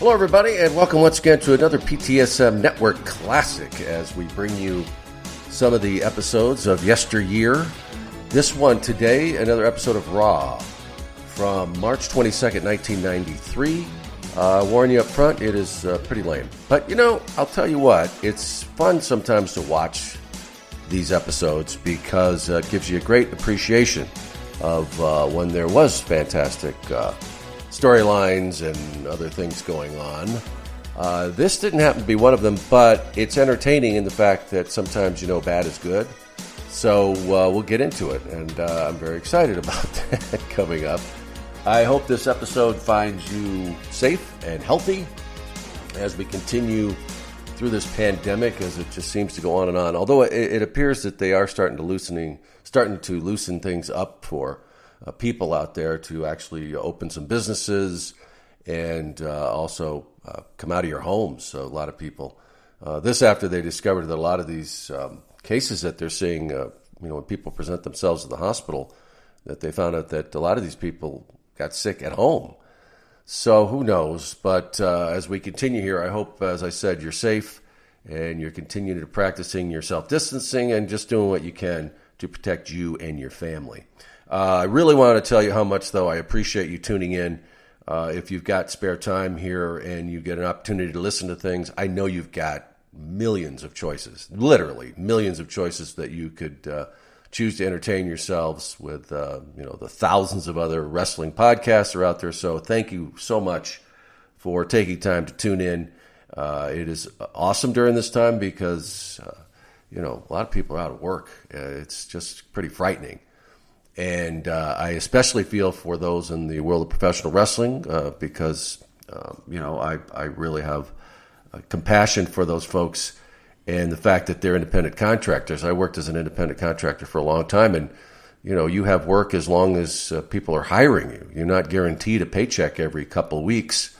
Hello, everybody, and welcome once again to another PTSM Network Classic as we bring you some of the episodes of yesteryear. This one today, another episode of Raw from March 22nd, 1993. Uh, warn you up front, it is uh, pretty lame. But you know, I'll tell you what, it's fun sometimes to watch these episodes because uh, it gives you a great appreciation of uh, when there was fantastic uh, storylines and other things going on. Uh, this didn't happen to be one of them, but it's entertaining in the fact that sometimes you know bad is good. So uh, we'll get into it, and uh, I'm very excited about that coming up. I hope this episode finds you safe and healthy as we continue through this pandemic, as it just seems to go on and on. Although it, it appears that they are starting to loosening, starting to loosen things up for uh, people out there to actually open some businesses and uh, also uh, come out of your homes. So a lot of people. Uh, this after they discovered that a lot of these um, cases that they're seeing, you know, when people present themselves at the hospital, that they found out that a lot of these people got sick at home. So who knows? But uh, as we continue here, I hope, as I said, you're safe and you're continuing to practicing your self distancing and just doing what you can to protect you and your family. Uh, I really want to tell you how much, though, I appreciate you tuning in. Uh, if you've got spare time here and you get an opportunity to listen to things, I know you've got millions of choices, literally millions of choices that you could uh, choose to entertain yourselves with. Uh, you know the thousands of other wrestling podcasts are out there. So thank you so much for taking time to tune in. Uh, it is awesome during this time because uh, you know a lot of people are out of work. it's just pretty frightening. And uh, I especially feel for those in the world of professional wrestling uh, because, uh, you know, I, I really have compassion for those folks and the fact that they're independent contractors. I worked as an independent contractor for a long time, and, you know, you have work as long as uh, people are hiring you. You're not guaranteed a paycheck every couple weeks.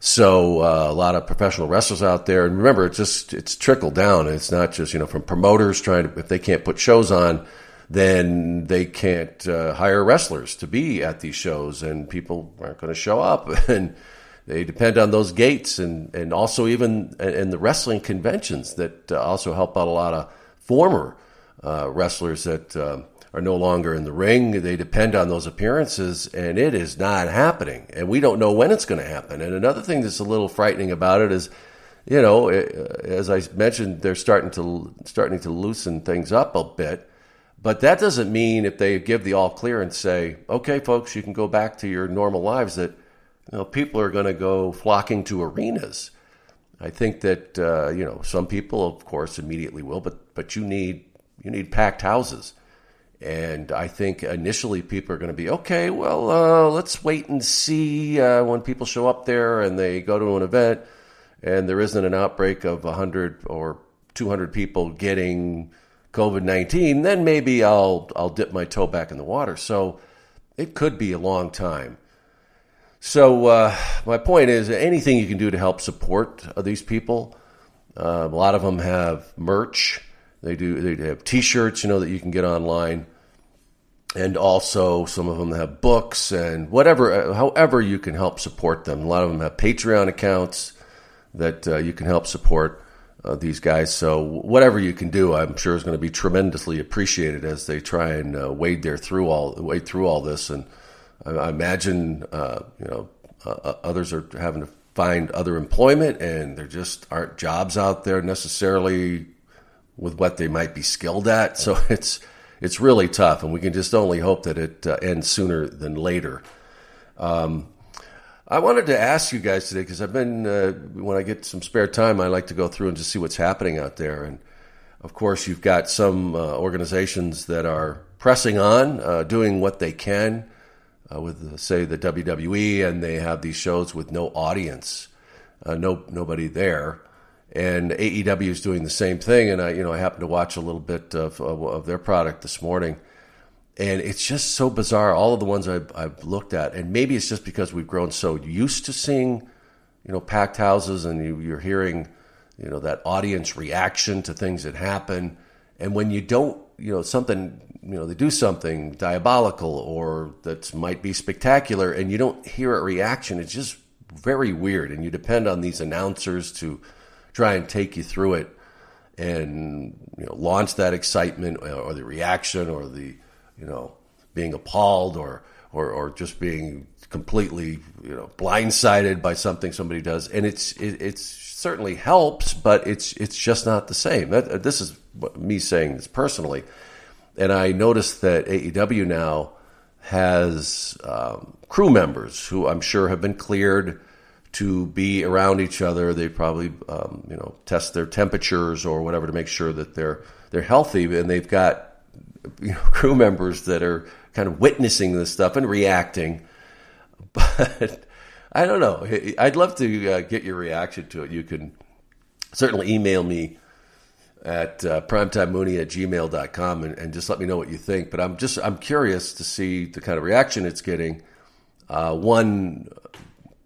So uh, a lot of professional wrestlers out there, and remember, it's just it's trickled down. It's not just you know from promoters trying to if they can't put shows on, then they can't uh, hire wrestlers to be at these shows, and people aren't going to show up. And they depend on those gates, and, and also even in the wrestling conventions that uh, also help out a lot of former uh, wrestlers that uh, are no longer in the ring. They depend on those appearances, and it is not happening. And we don't know when it's going to happen. And another thing that's a little frightening about it is you know, as I mentioned, they're starting to starting to loosen things up a bit. But that doesn't mean if they give the all clear and say, okay, folks, you can go back to your normal lives, that you know, people are going to go flocking to arenas. I think that uh, you know some people, of course, immediately will, but but you need you need packed houses, and I think initially people are going to be okay. Well, uh, let's wait and see uh, when people show up there and they go to an event, and there isn't an outbreak of hundred or two hundred people getting COVID nineteen, then maybe I'll I'll dip my toe back in the water. So it could be a long time. So uh, my point is, anything you can do to help support uh, these people. Uh, a lot of them have merch. They do. They have T-shirts, you know, that you can get online, and also some of them have books and whatever. Uh, however, you can help support them. A lot of them have Patreon accounts that uh, you can help support uh, these guys. So whatever you can do, I'm sure is going to be tremendously appreciated as they try and uh, wade their through all wade through all this. And I, I imagine uh, you know uh, uh, others are having to find other employment, and there just aren't jobs out there necessarily with what they might be skilled at. So it's it's really tough, and we can just only hope that it uh, ends sooner than later. Um, I wanted to ask you guys today because I've been uh, when I get some spare time, I like to go through and just see what's happening out there. And of course, you've got some uh, organizations that are pressing on, uh, doing what they can uh, with, say, the WWE, and they have these shows with no audience, uh, no nobody there. And AEW is doing the same thing. And I, you know, I happened to watch a little bit of, of, of their product this morning and it's just so bizarre. All of the ones I've, I've, looked at, and maybe it's just because we've grown so used to seeing, you know, packed houses, and you, you're hearing, you know, that audience reaction to things that happen. And when you don't, you know, something, you know, they do something diabolical or that might be spectacular, and you don't hear a reaction, it's just very weird, and you depend on these announcers to try and take you through it and you know launch that excitement or the reaction or the you know being appalled or or, or just being completely you know blindsided by something somebody does. And it's it, it's certainly helps but it's it's just not the same. That, this is me saying this personally. And I noticed that AEW now has um, crew members who I'm sure have been cleared to be around each other. They probably um, you know test their temperatures or whatever to make sure that they're they're healthy, and they've got you know, crew members that are kind of witnessing this stuff and reacting. But I don't know. I'd love to uh, get your reaction to it. You can certainly email me at uh, primetimemooney at gmail.com and, and just let me know what you think. But I'm just I'm curious to see the kind of reaction it's getting. Uh, one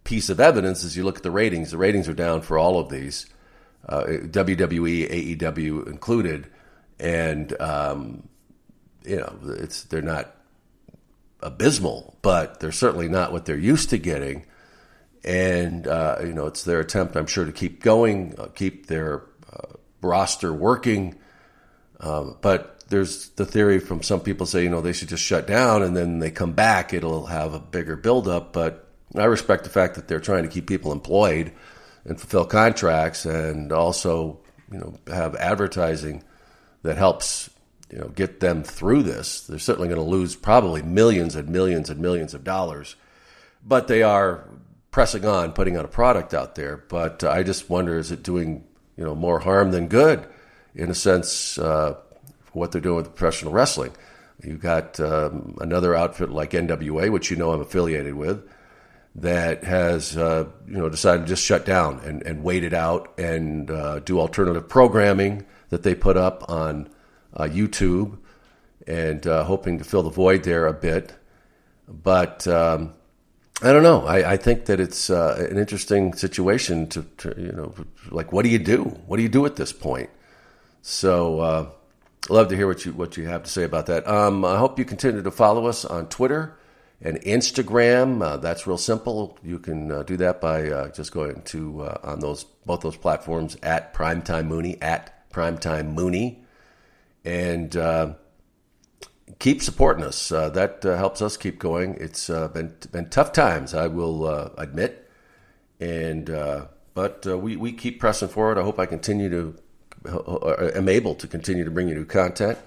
piece of evidence is you look at the ratings. The ratings are down for all of these, uh, WWE, AEW included, and um, you know it's they're not abysmal, but they're certainly not what they're used to getting. And uh, you know it's their attempt, I'm sure, to keep going, uh, keep their uh, roster working. Um, but there's the theory from some people say, you know, they should just shut down and then they come back, it'll have a bigger buildup. But I respect the fact that they're trying to keep people employed and fulfill contracts and also, you know, have advertising that helps, you know, get them through this. They're certainly going to lose probably millions and millions and millions of dollars, but they are pressing on, putting out a product out there. But I just wonder, is it doing you know more harm than good in a sense uh, what they're doing with professional wrestling. You've got um, another outfit like NWA, which you know I'm affiliated with, that has uh, you know decided to just shut down and, and wait it out and uh, do alternative programming that they put up on uh, YouTube and uh, hoping to fill the void there a bit. But um, I don't know. I, I think that it's uh, an interesting situation to, to, you know, like what do you do? What do you do at this point? So, uh, love to hear what you what you have to say about that. Um, I hope you continue to follow us on Twitter and Instagram. Uh, that's real simple. You can uh, do that by uh, just going to uh, on those both those platforms at Primetime Mooney at Primetime Mooney, and uh, keep supporting us. Uh, that uh, helps us keep going. It's uh, been been tough times, I will uh, admit, and uh, but we we keep pressing forward. I hope I continue to am able to continue to bring you new content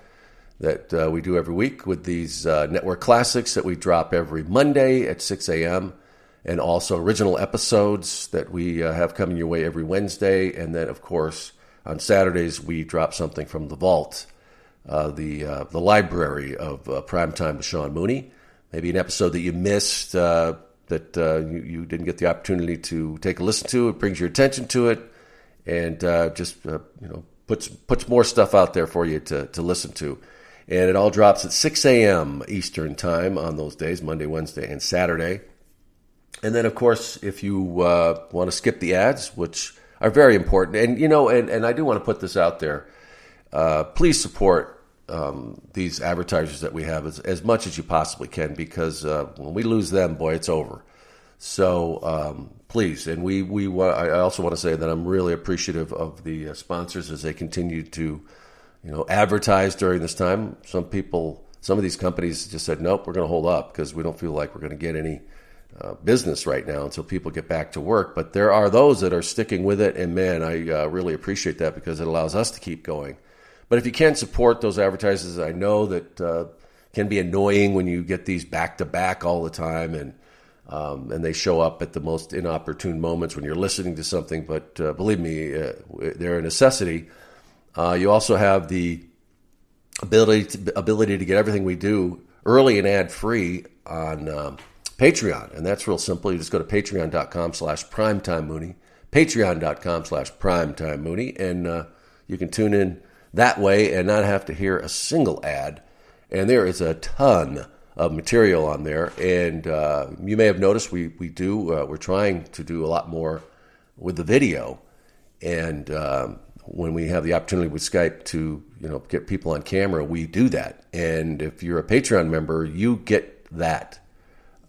that we do every week with these network classics that we drop every Monday at 6 a.m. And also original episodes that we have coming your way every Wednesday. And then, of course, on Saturdays, we drop something from the vault the uh, the library of uh, primetime with Sean Mooney. Maybe an episode that you missed uh, that uh, you, you, didn't get the opportunity to take a listen to. It brings your attention to it, and uh, just you know puts puts more stuff out there for you to to listen to. And it all drops at 6 a.m. Eastern time on those days, Monday, Wednesday, and Saturday. And then, of course, if you want to skip the ads, which are very important, and you know, and, and I do want to put this out there uh, please support um, these advertisers that we have as, as, much as you possibly can because uh, when we lose them, boy, it's over. So um, please, and we we I also want to say that I'm really appreciative of the uh, sponsors as they continue to, you know, advertise during this time. Some people, some of these companies just said, nope, we're going to hold up because we don't feel like we're going to get any uh, business right now until people get back to work. But there are those that are sticking with it, and man, I uh, really appreciate that because it allows us to keep going. But if you can't support those advertisers, I know that uh, can be annoying when you get these back to back all the time, and um, and they show up at the most inopportune moments when you're listening to something. But uh, believe me, uh, they're a necessity. Uh, you also have the ability to, ability to get everything we do early and ad free on um, Patreon, and that's real simple. You just go to patreon.com/slash primetime mooney, patreon.com/slash primetime mooney, and uh, you can tune in that way and not have to hear a single ad. And there is a ton of material on there. And uh, you may have noticed we, we do, uh, we're trying to do a lot more with the video. And um, when we have the opportunity with Skype to, you know, get people on camera, we do that. And if you're a Patreon member, you get that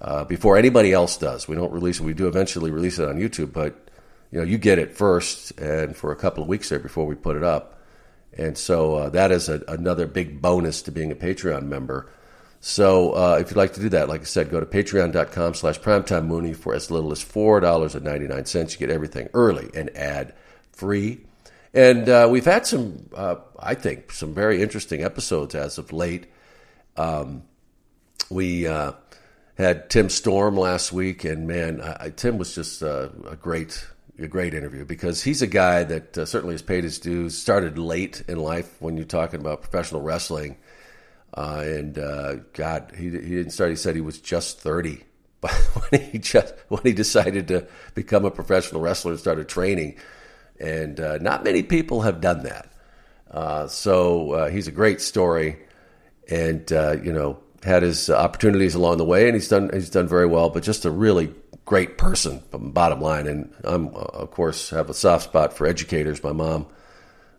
uh, before anybody else does. We don't release it. We do eventually release it on YouTube, but you know, you get it first, and for a couple of weeks there before we put it up. And so uh, that is a, another big bonus to being a Patreon member. So uh, if you'd like to do that, like I said, go to patreon.com slash primetime Mooney for as little as $4.99. You get everything early and ad free. And uh, we've had some, uh, I think, some very interesting episodes as of late. Um, we uh, had Tim Storm last week, and man, I, Tim was just uh, a great a great interview because he's a guy that uh, certainly has paid his dues. Started late in life when you're talking about professional wrestling, uh, and uh, God, he he didn't start. He said he was just thirty when he just when he decided to become a professional wrestler and started training. And uh, not many people have done that. Uh, so uh, he's a great story, and you know had his opportunities along the way, and he's done he's done very well. But just a really great person, bottom line. And I'm, of course, have a soft spot for educators. My mom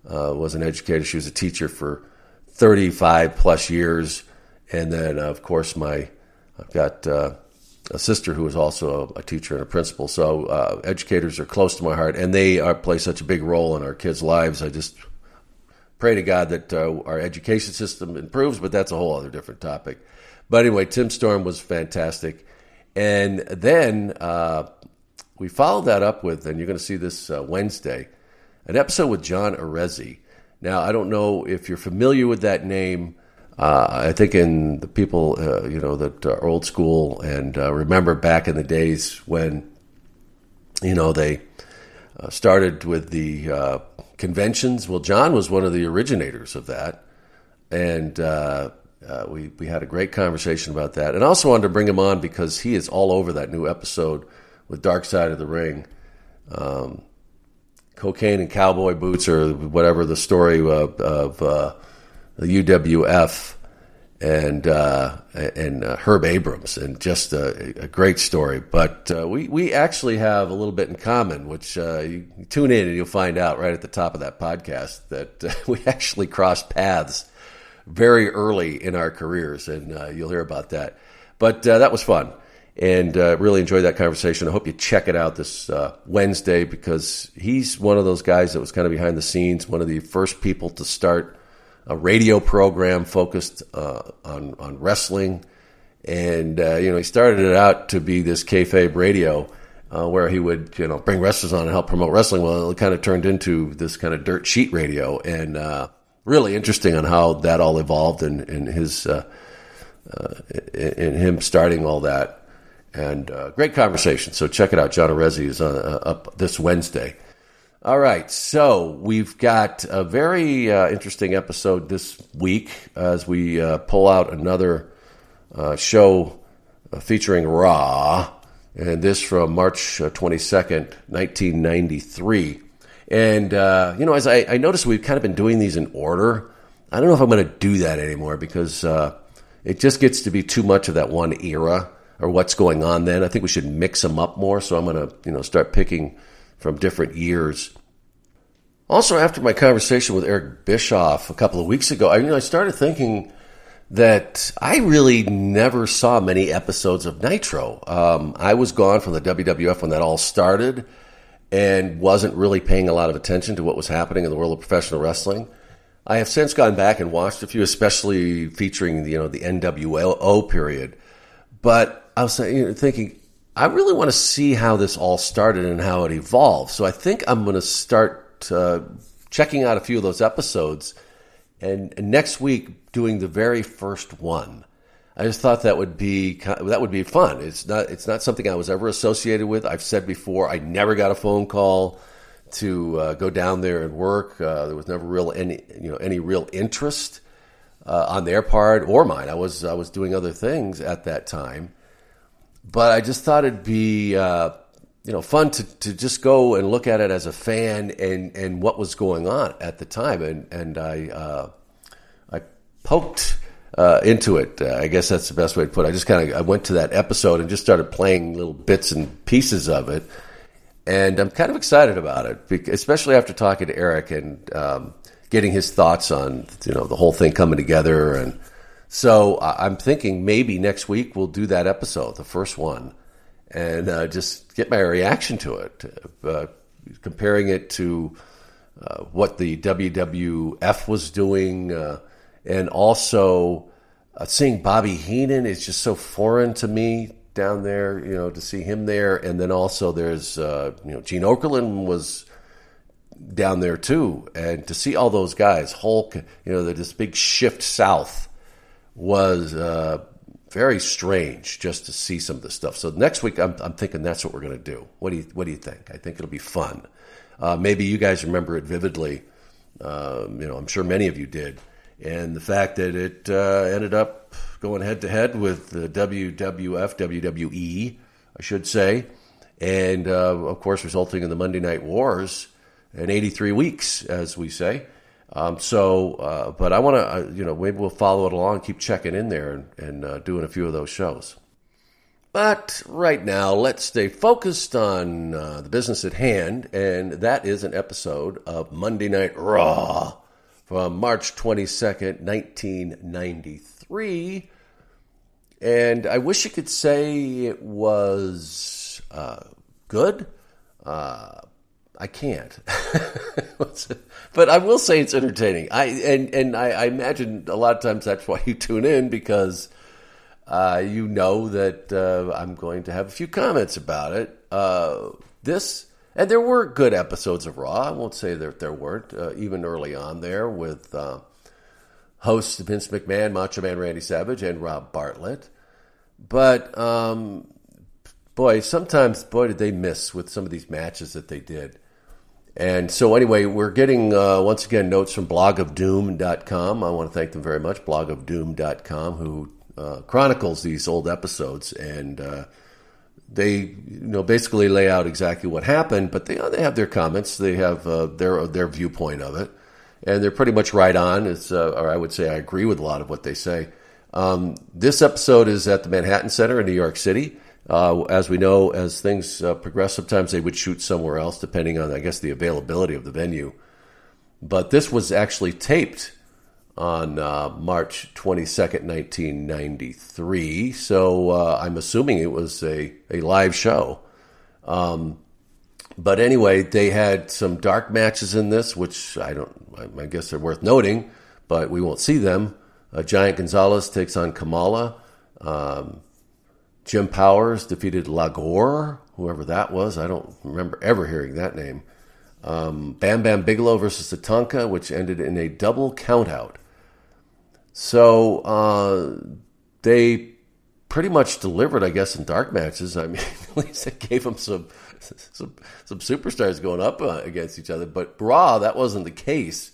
uh, was an educator. She was a teacher for 35 plus years. And then, of course, my I've got uh, a sister who is also a, a, teacher and a principal. So uh, educators are close to my heart, and they are, play such a big role in our kids' lives. I just pray to God that uh, our education system improves, but that's a whole other different topic. But anyway, Tim Storm was fantastic. And then uh, we followed that up with, and you're going to see this uh, Wednesday, an episode with John Arezzi. Now, I don't know if you're familiar with that name. Uh, I think in the people, uh, you know, that are old school and uh, remember back in the days when, you know, they uh, started with the conventions. Well, John was one of the originators of that. And uh, we we had a great conversation about that, and I also wanted to bring him on because he is all over that new episode with Dark Side of the Ring, um, cocaine and cowboy boots, or whatever the story of, of uh, the UWF and uh, and uh, Herb Abrams, and just a, a great story. But uh, we we actually have a little bit in common, which uh, you tune in and you'll find out right at the top of that podcast that we actually crossed paths very early in our careers, and uh, you'll hear about that. But uh, that was fun, and uh, really enjoyed that conversation. I hope you check it out this uh, Wednesday because he's one of those guys that was kind of behind the scenes, one of the first people to start a radio program focused uh, on on wrestling, and uh, you know he started it out to be this kayfabe radio. Uh, where he would, you know, bring wrestlers on and help promote wrestling. Well, it kind of turned into this kind of dirt sheet radio, and uh, really interesting on how that all evolved and, and his uh, uh, in him starting all that. And uh, great conversation. So check it out. John Arezzi is uh, up this Wednesday. All right, so we've got a very uh, interesting episode this week as we uh, pull out another show featuring Raw, and this from March 22nd, 1993. And, uh, you know, as I, I noticed, we've kind of been doing these in order. I don't know if I'm going to do that anymore because uh, it just gets to be too much of that one era or what's going on then. I think we should mix them up more. So I'm going to, you know, start picking from different years. Also, after my conversation with Eric Bischoff a couple of weeks ago, I, you know, I started thinking that I really never saw many episodes of Nitro. Um, I was gone from the WWF when that all started and wasn't really paying a lot of attention to what was happening in the world of professional wrestling. I have since gone back and watched a few, especially featuring you know the NWO period. But I was you know, thinking, I really want to see how this all started and how it evolved. So I think I'm going to start uh, checking out a few of those episodes, and, and next week doing the very first one. I just thought that would be that would be fun. It's not it's not something I was ever associated with. I've said before, I never got a phone call to uh, go down there and work. Uh, there was never real any you know any real interest uh, on their part or mine. I was I was doing other things at that time, but I just thought it'd be uh, you know fun to, to just go and look at it as a fan and and what was going on at the time. And and I uh, I poked uh, into it. Uh, I guess that's the best way to put it. I just kind of I went to that episode and just started playing little bits and pieces of it, and I'm kind of excited about it, especially after talking to Eric and um, getting his thoughts on you know the whole thing coming together and So I'm thinking maybe next week we'll do that episode, the first one, and uh, just get my reaction to it, uh, comparing it to uh, what the WWF was doing, uh, and also uh, seeing Bobby Heenan is just so foreign to me down there. You know, to see him there, and then also there's uh, you know Gene Okerlund was down there too, and to see all those guys, Hulk, you know, this big shift south was uh, very strange just to see some of the stuff. So next week, I'm, I'm thinking that's what we're going to do. What do you What do you think? I think it'll be fun. Uh, maybe you guys remember it vividly. Um, you know, I'm sure many of you did, and the fact that it uh, ended up going head to head with the WWF, WWE, I should say, and uh, of course, resulting in the Monday Night Wars in 83 weeks, as we say. Um, so, uh, but I want to, uh, you know, maybe we'll follow it along, keep checking in there and, and uh, doing a few of those shows. But right now, let's stay focused on uh, the business at hand, and that is an episode of Monday Night Raw from March 22nd, 1993. And I wish you could say it was uh, good. Uh, I can't. but I will say it's entertaining. I and and I, I, imagine a lot of times that's why you tune in because uh, you know that uh, I'm going to have a few comments about it. Uh, this and there were good episodes of Raw. I won't say that there weren't uh, even early on there with uh, hosts Vince McMahon, Macho Man Randy Savage, and Rob Bartlett. But um, boy, sometimes boy did they miss with some of these matches that they did. And so, anyway, we're getting, uh, once again, notes from blogofdoom.com. I want to thank them very much, blogofdoom.com, who uh, chronicles these old episodes. And uh, they, you know, basically lay out exactly what happened, but they, they have their comments. They have uh, their, their viewpoint of it. And they're pretty much right on. It's, uh, or I would say I agree with a lot of what they say. Um, this episode is at the Manhattan Center in New York City. Uh, as we know, as things uh, progress, sometimes they would shoot somewhere else, depending on, I guess, the availability of the venue. But this was actually taped on uh, March 22nd, 1993. So uh, I'm assuming it was a, a live show. Um, but anyway, they had some dark matches in this, which I don't, I guess they're worth noting, but we won't see them. Uh, Giant Gonzalez takes on Kamala. Um, Jim Powers defeated Lagor, whoever that was. I don't remember ever hearing that name. Um, Bam Bam Bigelow versus Tatanka, which ended in a double countout. So uh, they pretty much delivered, I guess, in dark matches. I mean, at least they gave them some some, some superstars going up uh, against each other. But Raw, that wasn't the case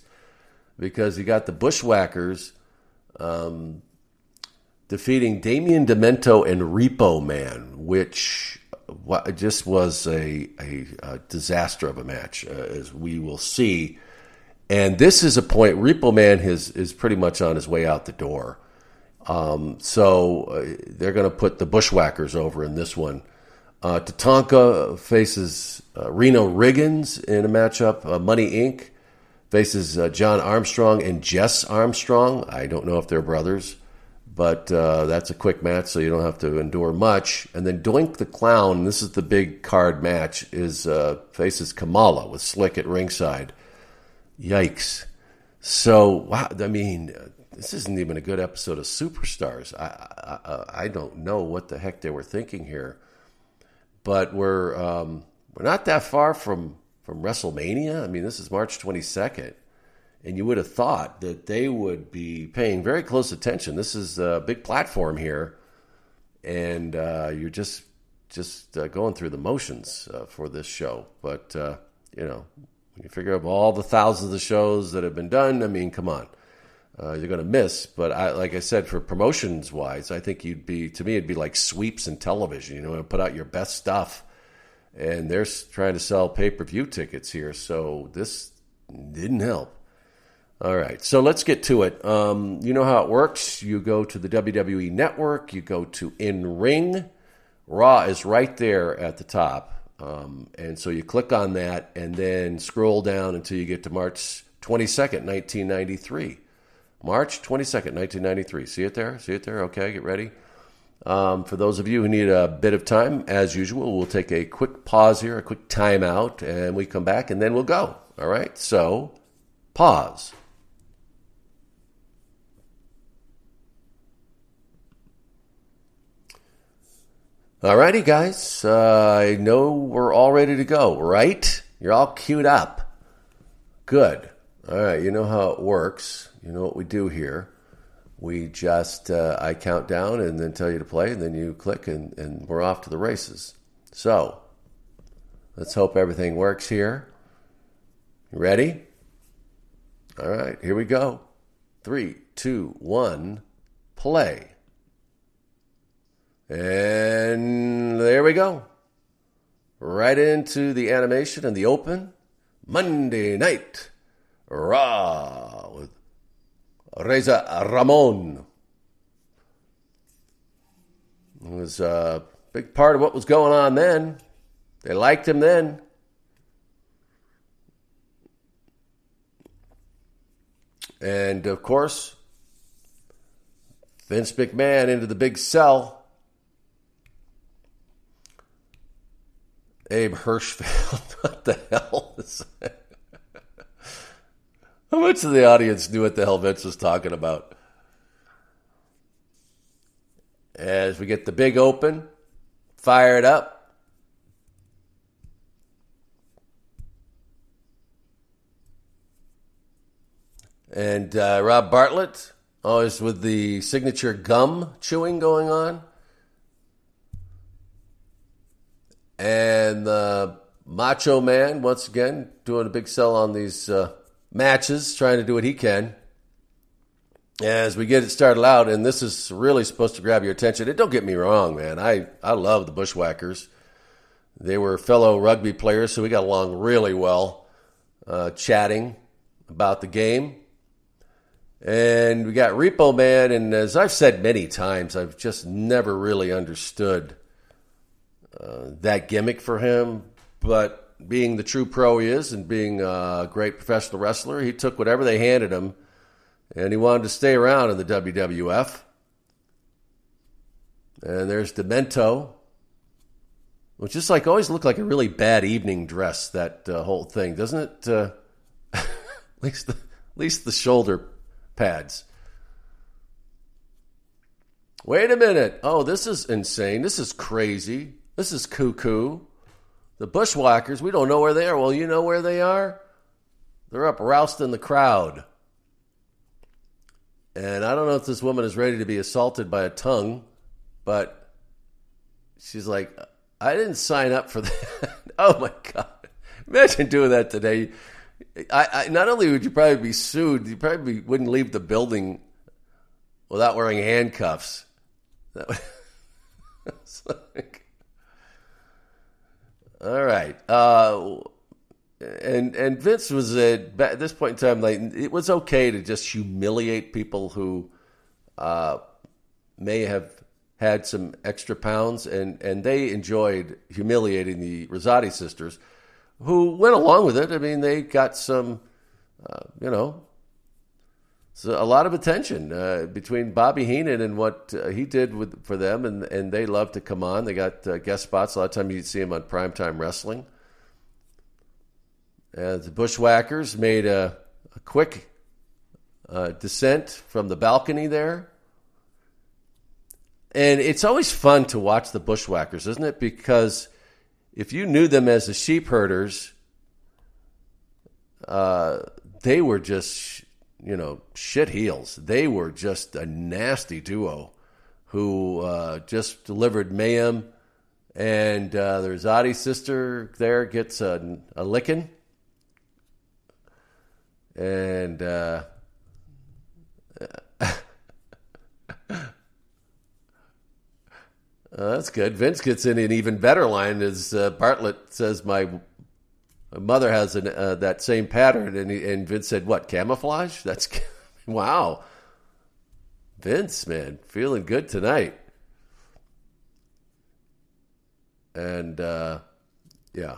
because you got the Bushwhackers. Um, defeating Damien Demento and Repo Man, which just was a, a, a disaster of a match, uh, as we will see. And this is a point, Repo Man is, is pretty much on his way out the door. Um, so uh, they're going to put the Bushwhackers over in this one. Uh, Tatanka faces uh, Reno Riggins in a matchup. Uh, Money Inc. faces uh, John Armstrong and Jess Armstrong. I don't know if they're brothers. But uh, that's a quick match, so you don't have to endure much. And then Doink the Clown, this is the big card match, is uh, faces Kamala with Slick at ringside. Yikes! So wow, I mean, this isn't even a good episode of Superstars. I I, I don't know what the heck they were thinking here, but we're um, we're not that far from from WrestleMania. I mean, this is March twenty second. And you would have thought that they would be paying very close attention. This is a big platform here, and uh, you're just just uh, going through the motions uh, for this show. But uh, you know, when you figure up all the thousands of shows that have been done, I mean, come on, uh, you're going to miss. But I, like I said, for promotions wise, I think you'd be to me it'd be like sweeps in television. You know, put out your best stuff, and they're trying to sell pay per view tickets here, so this didn't help. All right, so let's get to it. Um, you know how it works. You go to the WWE Network, you go to In Ring. Raw is right there at the top. Um, and so you click on that and then scroll down until you get to March 22nd, 1993. March 22nd, 1993. See it there? See it there? Okay, get ready. Um, for those of you who need a bit of time, as usual, we'll take a quick pause here, a quick timeout, and we come back and then we'll go. All right? So, pause. Alrighty, guys. Uh, I know we're all ready to go, right? You're all queued up. Good. All right, you know how it works. You know what we do here. We just, uh, I count down and then tell you to play, and then you click, and, and we're off to the races. So, let's hope everything works here. You ready? All right, here we go. Three, two, one, play. And there we go. Right into the animation and the open. Monday night Raw with Razor Ramon. It was a big part of what was going on then. They liked him then. And of course, Vince McMahon into the big cell Abe Hirschfeld. what the hell is that? How much of the audience knew what the hell Vince was talking about? As we get the big open, fire it up. And uh, Rob Bartlett, always with the signature gum chewing going on. And the Macho Man, once again, doing a big sell on these uh, matches, trying to do what he can. As we get it started out, and this is really supposed to grab your attention. And don't get me wrong, man. I, I love the Bushwhackers. They were fellow rugby players, so we got along really well, uh, chatting about the game. And we got Repo Man, and as I've said many times, I've just never really understood uh, that gimmick for him. But being the true pro he is and being a great professional wrestler, he took whatever they handed him and he wanted to stay around in the WWF. And there's Demento, which just like always looked like a really bad evening dress. That uh, whole thing, doesn't it? Uh, at least the at least the shoulder pads. Wait a minute! Oh, this is insane. This is crazy. This is cuckoo. The bushwhackers, we don't know where they are. Well, you know where they are? They're up rousting the crowd. And I don't know if this woman is ready to be assaulted by a tongue, but she's like, I didn't sign up for that. oh my God. Imagine doing that today. I, I, not only would you probably be sued, you probably wouldn't leave the building without wearing handcuffs. That would, like, all right. Uh, and and Vince was at, at this point in time like it was okay to just humiliate people who uh, may have had some extra pounds, and and they enjoyed humiliating the Rosati sisters, who went along with it. I mean, they got some, uh, you know, so a lot of attention uh, between Bobby Heenan and what uh, he did with for them, and and they love to come on. They got uh, guest spots. A lot of times you'd see them on primetime wrestling. the Bushwhackers made a, a quick uh, descent from the balcony there. And it's always fun to watch the Bushwhackers, isn't it? Because if you knew them as the sheep herders, uh, they were just you know, shit heels. They were just a nasty duo who uh, just delivered mayhem. And uh, the Rosati sister there gets a, a licking. And uh, Uh, that's good. Vince gets in an even better line as uh, Bartlett says, "My my mother has an, uh, that same pattern, and, and Vince said, "What camouflage? That's wow." Vince, man, feeling good tonight, and uh, yeah,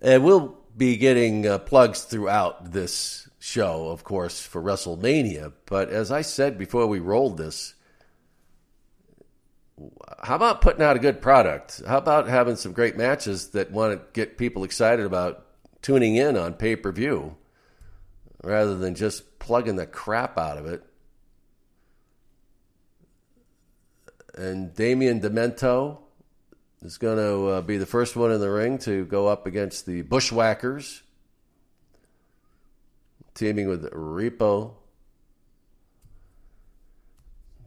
and we'll be getting uh, plugs throughout this show, of course, for WrestleMania. But as I said before we rolled this, how about putting out a good product? How about having some great matches that want to get people excited about tuning in on pay per view rather than just plugging the crap out of it? And Damien Demento is going to uh, be the first one in the ring to go up against the Bushwhackers, teaming with Repo.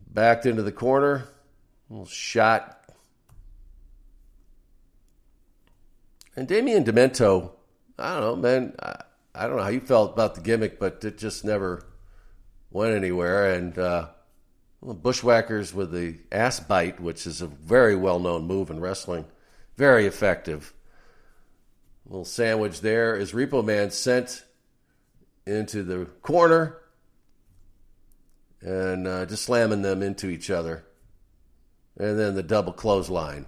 Backed into the corner, little shot. And Damien Demento, I don't know, man. I, I, don't know how you felt about the gimmick, but it just never went anywhere. And uh, well, bushwhackers with the ass bite, which is a very well known move in wrestling, very effective. A little sandwich there is Repo Man sent into the corner and uh, just slamming them into each other. And then the double clothesline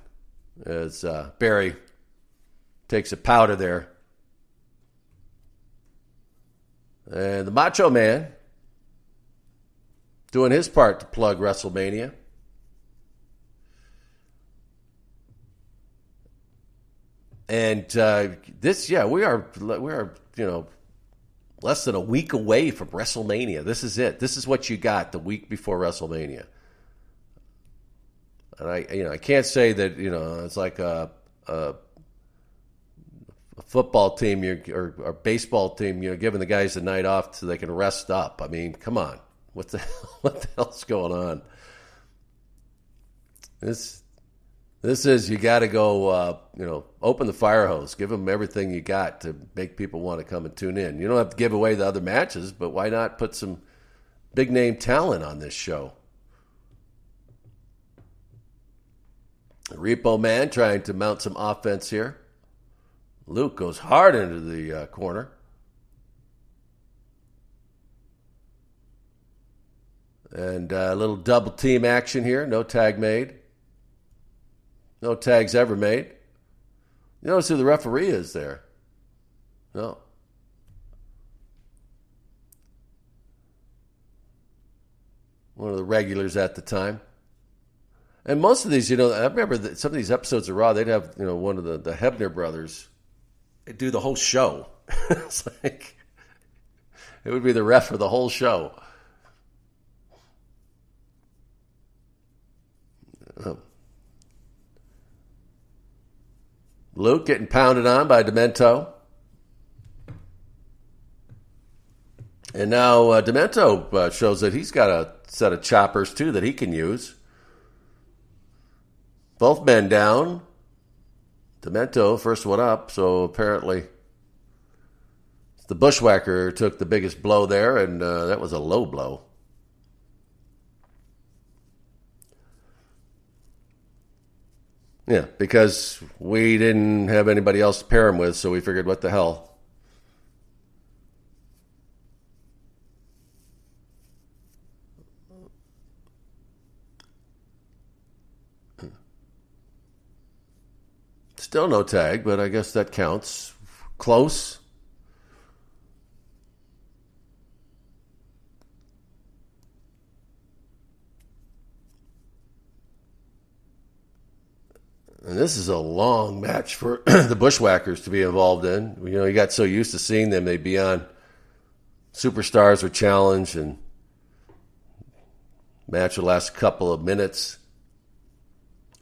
as uh, Barry takes a powder there. And the Macho Man doing his part to plug WrestleMania. And uh, this, yeah, we are we are you know less than a week away from WrestleMania. This is it. This is what you got the week before WrestleMania. And I, you know, I can't say that you know it's like a, a, football team or, or baseball team, you know, giving the guys the night off so they can rest up. I mean, come on. What the what the hell's going on? This this is you got to go. Uh, you know, open the fire hose. Give them everything you got to make people want to come and tune in. You don't have to give away the other matches, but why not put some big name talent on this show? Repo Man trying to mount some offense here. Luke goes hard into the uh, corner. And uh, a little double team action here. No tag made. No tags ever made. You notice who the referee is there? No. One of the regulars at the time. And most of these, you know, I remember that some of these episodes of Raw, they'd have, you know, one of the, the Hebner brothers do the whole show. it's like it would be the ref for the whole show. Luke getting pounded on by Demento. And now uh, Demento uh, shows that he's got a set of choppers too that he can use. Both men down. Demento, first one up, so apparently the bushwhacker took the biggest blow there, and uh, that was a low blow. Yeah, because we didn't have anybody else to pair him with, so we figured, what the hell? Still no tag, but I guess that counts. Close. And this is a long match for the Bushwhackers to be involved in. You know, you got so used to seeing them, they'd be on Superstars or Challenge, and match would last a couple of minutes.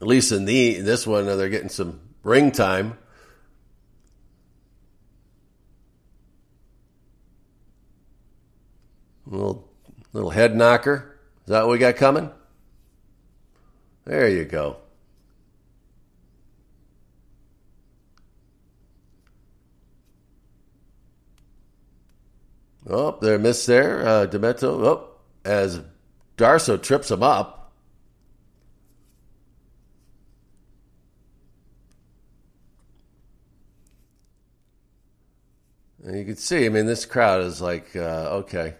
At least in the in this one, they're getting some ring time. Little little head knocker. Is that what we got coming? There you go. Oh, they're missed there. Uh, Demento, oh, as Darsow trips him up. And you can see, I mean, this crowd is like, uh, okay,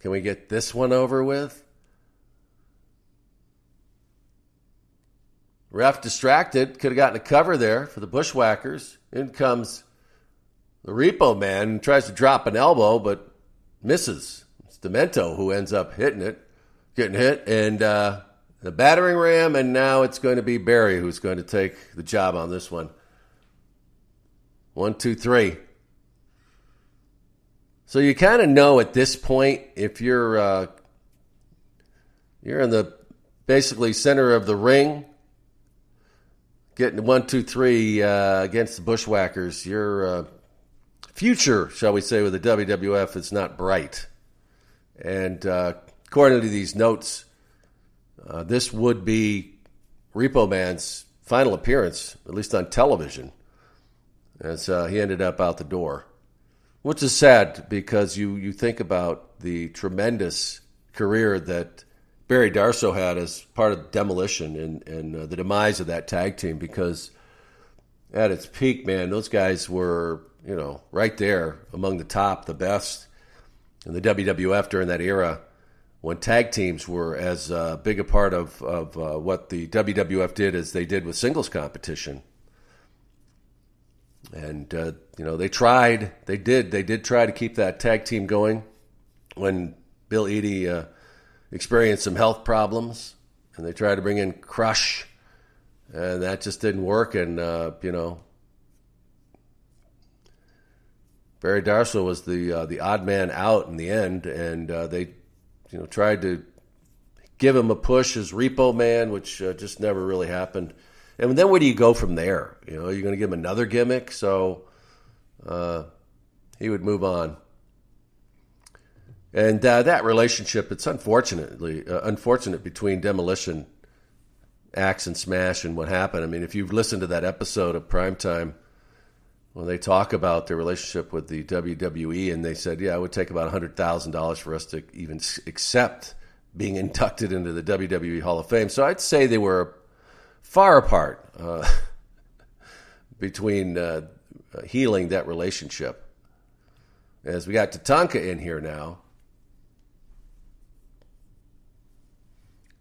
can we get this one over with? Ref distracted, could have gotten a cover there for the Bushwhackers. In comes the repo man tries to drop an elbow, but misses. It's Demento who ends up hitting it, getting hit, and uh, the battering ram, and now it's going to be Barry who's going to take the job on this one. One, two, three. So you kind of know at this point if you're uh, you're in the basically center of the ring, getting one, two, three uh, against the Bushwhackers. Your uh, future, shall we say, with the WWF is not bright. And uh, according to these notes, uh, this would be Repo Man's final appearance, at least on television, as uh, he ended up out the door. Which is sad because you, you think about the tremendous career that Barry Darsow had as part of Demolition and, and uh, the demise of that tag team because at its peak, man, those guys were, you know, right there among the top, the best in the WWF during that era when tag teams were as uh, big a part of, of uh, what the WWF did as they did with singles competition. And, uh, you know, they tried, they did, they did try to keep that tag team going when Bill Eadie uh, experienced some health problems and they tried to bring in Crush and that just didn't work. And, uh, you know, Barry Darsow was the uh, the odd man out in the end, and they you know, tried to give him a push as repo man, which uh, just never really happened. And then where do you go from there? You know, you're going to give him another gimmick, so uh, he would move on. And uh, that relationship, it's unfortunately uh, unfortunate between Demolition, Axe, and Smash, and what happened. I mean, if you've listened to that episode of Primetime when they talk about their relationship with the WWE, and they said, "Yeah, it would take about hundred thousand dollars for us to even accept being inducted into the WWE Hall of Fame." So I'd say they were far apart uh, between uh, healing that relationship. As we got Tatanka in here now,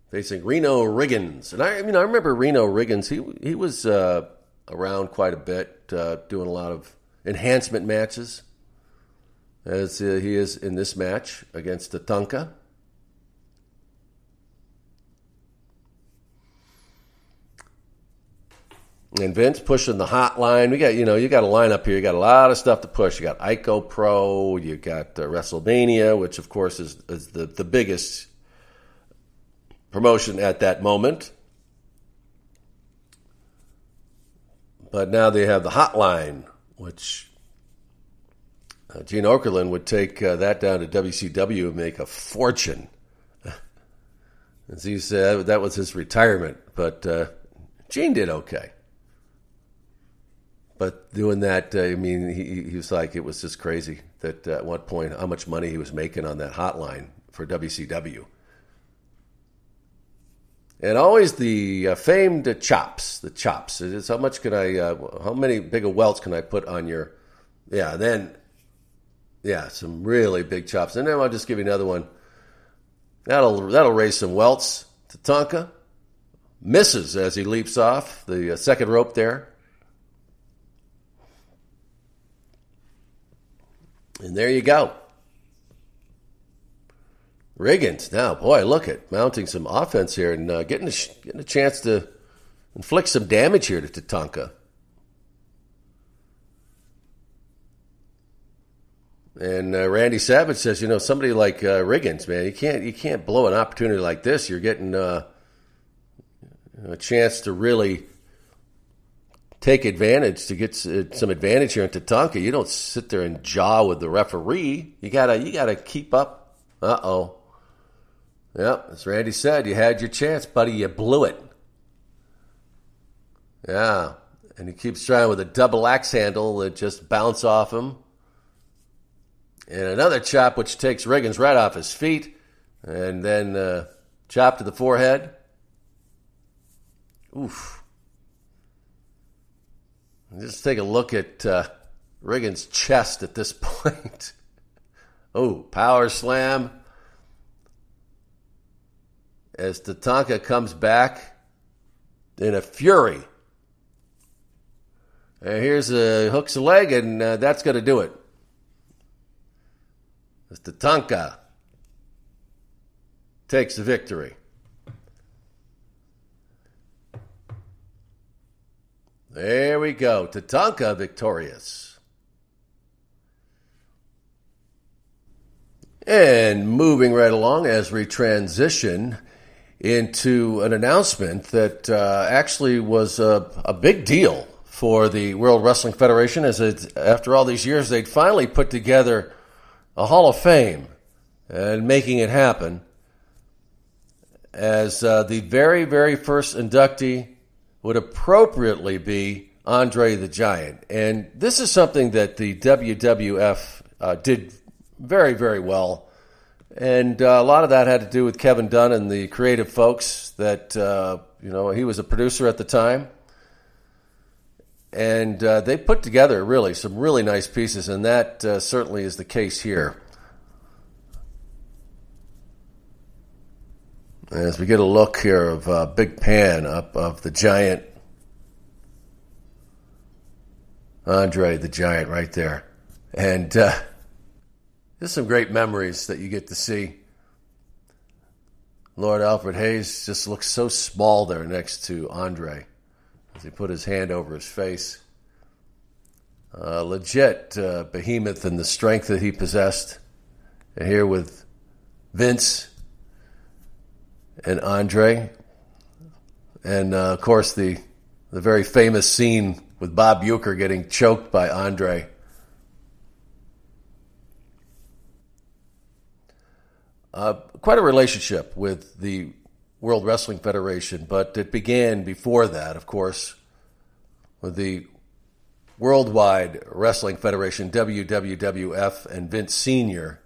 facing Reno Riggins, and I, I mean, I remember Reno Riggins. He he was. Uh, around quite a bit, uh, doing a lot of enhancement matches, as uh, he is in this match against Tatanka. And Vince pushing the hotline. We got, you know, you got a lineup here. You got a lot of stuff to push. You got Ico Pro. You got uh, WrestleMania, which of course is, is the, the biggest promotion at that moment. But now they have the hotline, which uh, Gene Okerlund would take uh, that down to WCW and make a fortune. As he said, that was his retirement. But uh, Gene did okay. But doing that, uh, I mean, he, he was like, it was just crazy that uh, at one point, how much money he was making on that hotline for WCW and always the uh, famed chops. The chops. It's how much can I? Uh, how many big welts can I put on your? Yeah. Then, yeah, some really big chops. And then I'll just give you another one. That'll that'll raise some welts. Tatanka misses as he leaps off the uh, second rope there. And there you go. Riggins, now, boy, look at mounting some offense here and uh, getting, a, getting a chance to inflict some damage here to Tatanka. And uh, Randy Savage says, you know, somebody like uh, Riggins, man, you can't you can't blow an opportunity like this. You're getting uh, a chance to really take advantage to get uh, some advantage here in Tatanka. You don't sit there and jaw with the referee. You gotta you gotta keep up. Uh oh. Yep, as Randy said, you had your chance, buddy. You blew it. Yeah, and he keeps trying with a double axe handle that just bounce off him. And another chop which takes Riggins right off his feet, and then uh, chop to the forehead. Oof. Just take a look at uh, Riggins' chest at this point. oh, power slam as Tatanka comes back in a fury. And here's a hooks a leg, and uh, that's going to do it. as Tatanka takes the victory. There we go. Tatanka victorious. And moving right along as we transition into an announcement that uh, actually was a, a, big deal for the World Wrestling Federation, as it, after all these years, they'd finally put together a Hall of Fame and making it happen. As uh, the very, very first inductee would appropriately be Andre the Giant. And this is something that the WWF uh, did very, very well. And uh, a lot of that had to do with Kevin Dunn and the creative folks that, uh, you know, he was a producer at the time. And uh, they put together really some really nice pieces, and that uh, certainly is the case here. As we get a look here of uh, Big Pan up of the Giant Andre the Giant right there. And uh, there's some great memories that you get to see. Lord Alfred Hayes just looks so small there next to Andre as he put his hand over his face. Uh, legit uh, behemoth and the strength that he possessed. And here with Vince and Andre. And uh, of course, the, the very famous scene with Bob Uecker getting choked by Andre. Uh, quite a relationship with the World Wrestling Federation, but it began before that, of course, with the Worldwide Wrestling Federation, WWWF, and Vince Sr.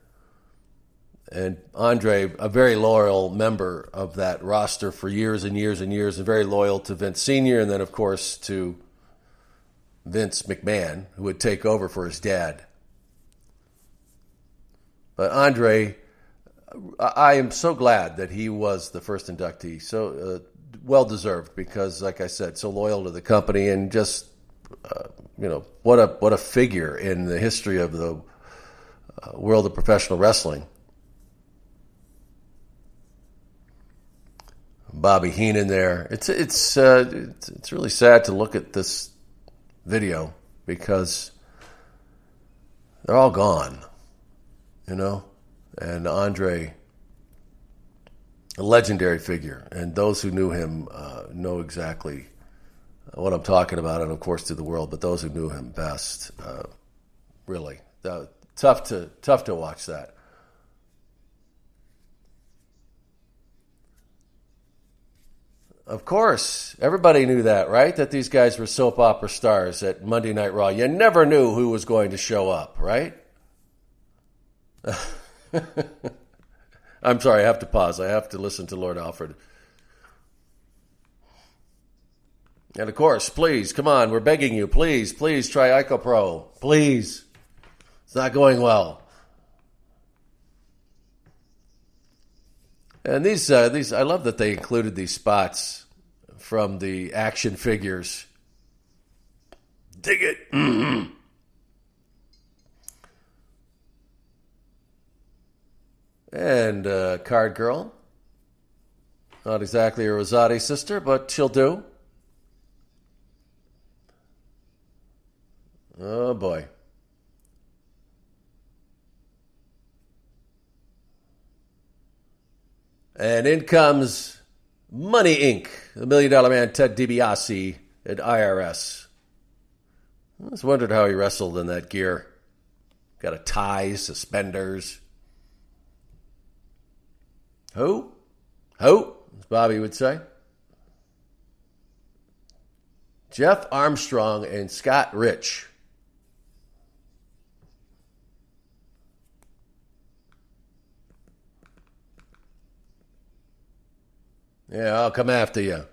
And Andre, a very loyal member of that roster for years and years and years, and very loyal to Vince Sr., and then, of course, to Vince McMahon, who would take over for his dad. But Andre, I am so glad that he was the first inductee. So uh, well deserved because, like I said, so loyal to the company and just uh, you know what a what a figure in the history of the uh, world of professional wrestling. Bobby Heenan there. It's it's uh, it's, it's really sad to look at this video because they're all gone, you know? And Andre, a legendary figure, and those who knew him uh, know exactly what I'm talking about, and of course to the world, but those who knew him best, uh, really, uh, tough to tough to watch that. Of course, everybody knew that, right? That these guys were soap opera stars at Monday Night Raw. You never knew who was going to show up, right? I'm sorry, I have to pause. I have to listen to Lord Alfred. And of course, please, come on, we're begging you, please, please try IcoPro. Please. It's not going well. And these, uh, these, I love that they included these spots from the action figures. Dig it. Mm-hmm. And uh, Card Girl. Not exactly a Rosati sister, but she'll do. Oh boy. And in comes Money Inc., the Million Dollar Man Ted DiBiase at IRS. I just wondered how he wrestled in that gear. Got a tie, suspenders. Who? Who? As Bobby would say. Jeff Armstrong and Scott Rich. Yeah, I'll come after you.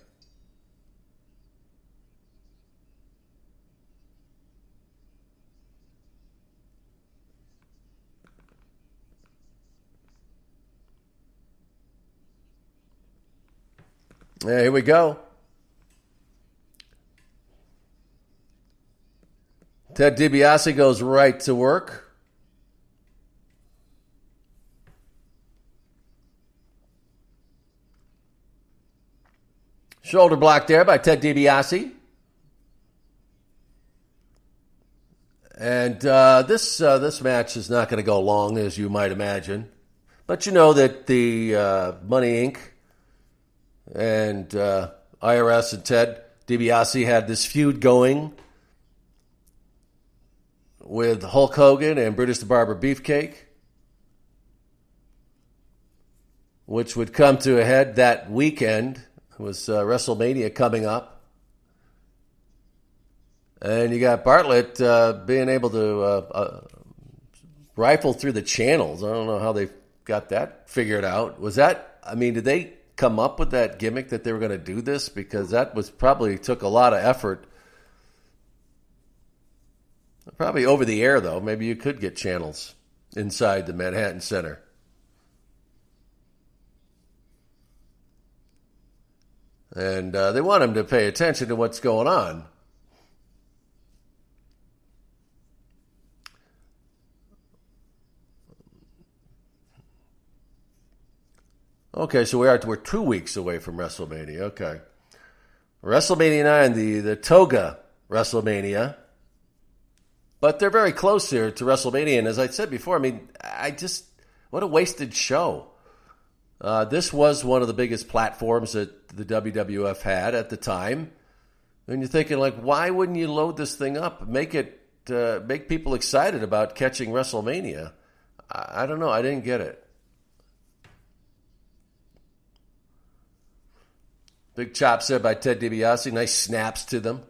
Yeah, here we go. Ted DiBiase goes right to work. Shoulder block there by Ted DiBiase. And uh, this uh, this match is not going to go long, as you might imagine. But you know that the uh, Money Inc. and uh, IRS and Ted DiBiase had this feud going with Hulk Hogan and Brutus the Barber Beefcake, which would come to a head that weekend. Was uh, WrestleMania coming up. And you got Bartlett uh, being able to uh, uh, rifle through the channels. I don't know how they got that figured out. Was that, I mean, did they come up with that gimmick that they were going to do this? Because that was probably took a lot of effort. Probably over the air, though. Maybe you could get channels inside the Manhattan Center. And uh, they want him to pay attention to what's going on. Okay, so we are we're two weeks away from WrestleMania. Okay, WrestleMania nine, the the Toga WrestleMania, but they're very close here to WrestleMania. And as I said before, I mean, I just what a wasted show. Uh, this was one of the biggest platforms that the WWF had at the time, and you're thinking like, why wouldn't you load this thing up, make it uh, make people excited about catching WrestleMania? I, I don't know. I didn't get it. Big chops there by Ted DiBiase. Nice snaps to them.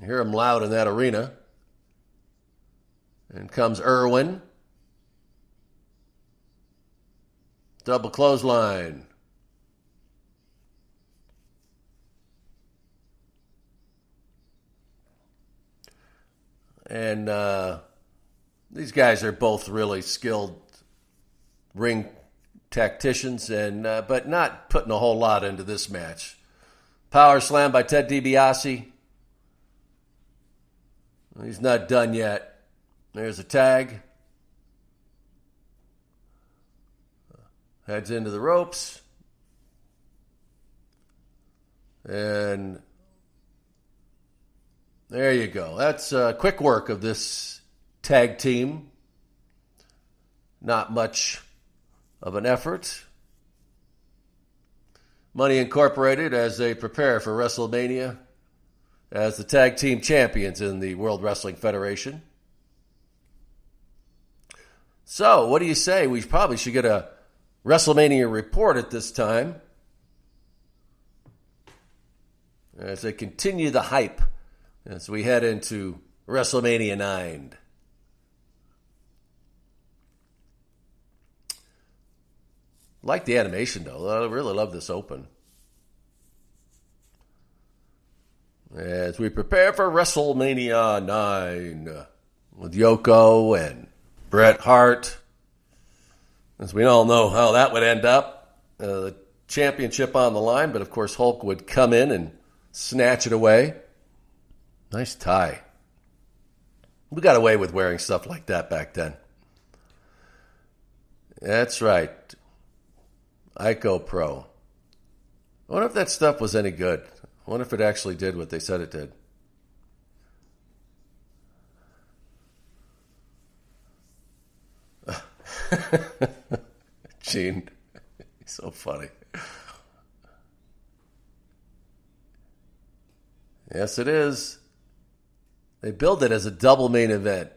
You hear them loud in that arena. And comes Irwin. Double clothesline. And uh, these guys are both really skilled ring tacticians, and uh, but not putting a whole lot into this match. Power slam by Ted DiBiase. He's not done yet. There's a tag. Heads into the ropes. And there you go. That's uh, quick work of this tag team. Not much of an effort. Money Incorporated as they prepare for WrestleMania as the tag team champions in the World Wrestling Federation. So, what do you say? We probably should get a WrestleMania report at this time as they continue the hype as we head into WrestleMania 9. Like the animation though. I really love this open. As we prepare for WrestleMania 9 with Yoko and Bret Hart. As we all know how that would end up. Uh, the championship on the line, but of course Hulk would come in and snatch it away. Nice tie. We got away with wearing stuff like that back then. That's right. Ico Pro. I wonder if that stuff was any good. I wonder if it actually did what they said it did. Gene, he's so funny. Yes, it is. They build it as a double main event.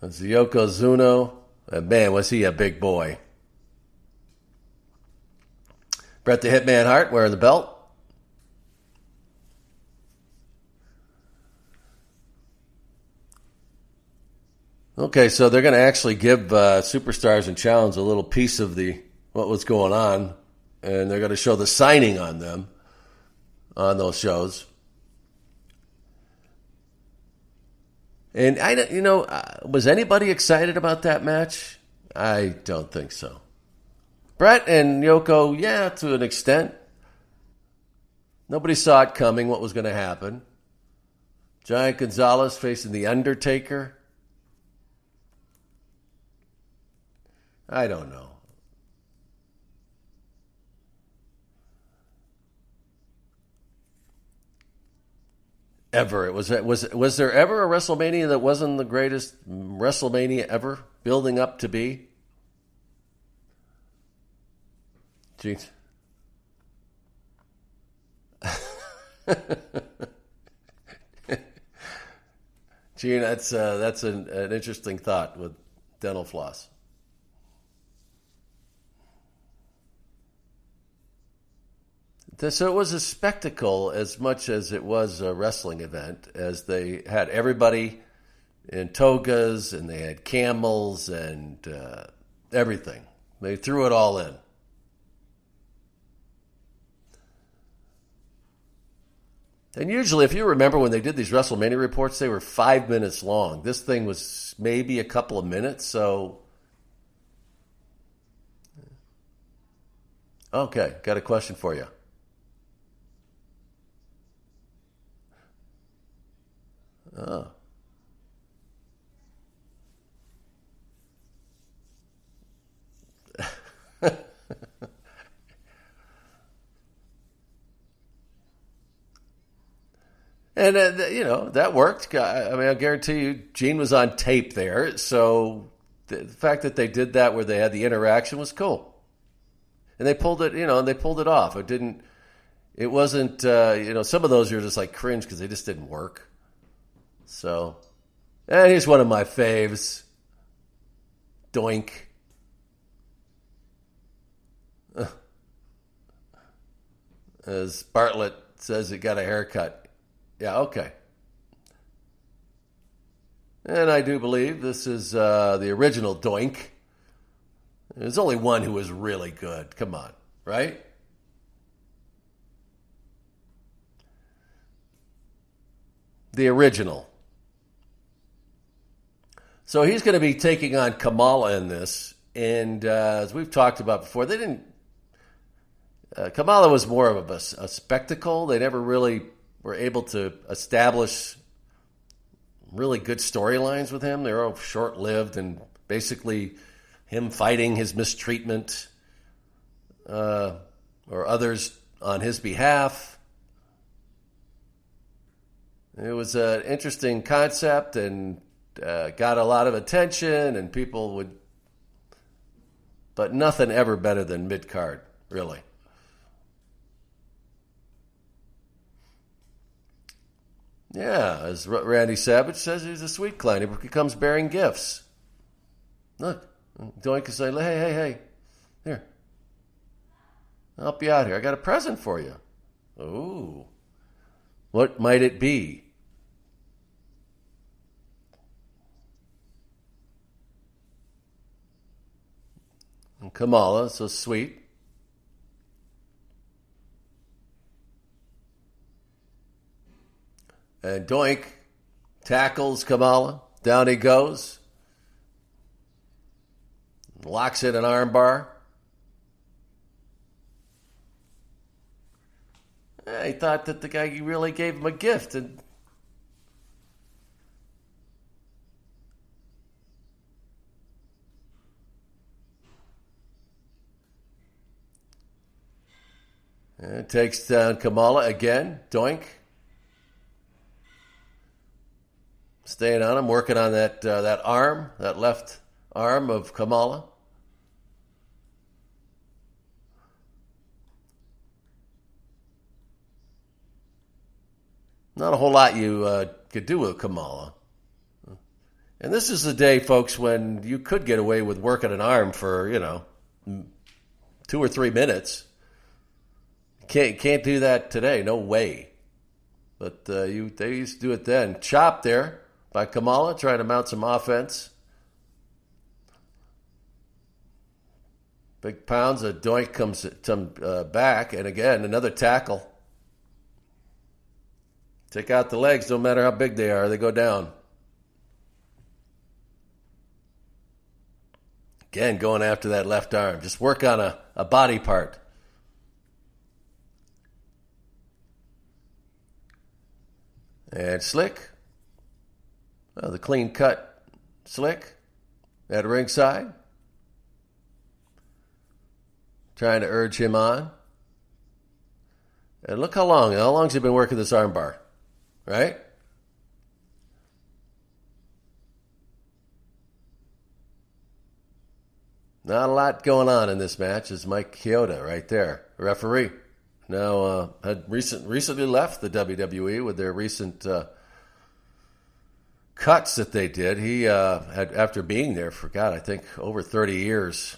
That's Yokozuna man, was he a big boy. Bret the Hitman Hart wearing the belt. Okay, so they're going to actually give uh, superstars and challenge a little piece of the what was going on, and they're going to show the signing on them on those shows. And I, you know, uh, was anybody excited about that match? I don't think so. Bret and Yoko, yeah, to an extent. Nobody saw it coming, what was going to happen. Giant Gonzalez facing The Undertaker. I don't know. Ever it was was was there ever a WrestleMania that wasn't the greatest WrestleMania ever building up to be? Jeez. Gene, that's uh, that's an, an interesting thought with dental floss. So it was a spectacle as much as it was a wrestling event, as they had everybody in togas and they had camels and uh, everything. They threw it all in. And usually, if you remember when they did these WrestleMania reports, they were five minutes long. This thing was maybe a couple of minutes. So, okay, got a question for you. Oh. and uh, you know that worked. I mean, I guarantee you, Gene was on tape there, so the, fact that they did that where they had the interaction was cool, and they pulled it. You know, and they pulled it off. It didn't. It wasn't. Uh, you know, some of those are just like cringe because they just didn't work. So, and he's one of my faves. Doink. As Bartlett says, he got a haircut. Yeah, okay. And I do believe this is uh, the original Doink. There's only one who was really good. Come on, right? The original. So he's going to be taking on Kamala in this. And uh, as we've talked about before, they didn't. Uh, Kamala was more of a, a spectacle. They never really were able to establish really good storylines with him. They were all short lived and basically him fighting his mistreatment uh, or others on his behalf. It was an interesting concept, and uh, got a lot of attention, and people would, but nothing ever better than mid card, really. Yeah, as Randy Savage says, he's a sweet client. He comes bearing gifts. Look, Doink can say, hey, hey, hey, here, I'll help you out here. I got a present for you. Ooh, what might it be? And Kamala, so sweet. And Doink tackles Kamala. Down he goes. Locks in an armbar. He thought that the guy really gave him a gift, and And takes down Kamala again. Doink. Staying on him, working on that uh, that arm, that left arm of Kamala. Not a whole lot you uh, could do with Kamala. And this is the day, folks, when you could get away with working an arm for, you know, two or three minutes. Can't can't do that today. No way. But uh, you they used to do it then. Chop there by Kamala trying to mount some offense. Big pounds. A doink comes come, uh, back, and again another tackle. Take out the legs. No matter how big they are, they go down. Again, going after that left arm. Just work on a, a body part. And Slick, the clean cut Slick at ringside, trying to urge him on. And look how long, how long's he been working this armbar, right? Not a lot going on in this match, is Mike Chioda right there, referee. Now uh, had recent recently left the WWE with their recent uh, cuts that they did. He uh, had after being there for God, I think over thirty years.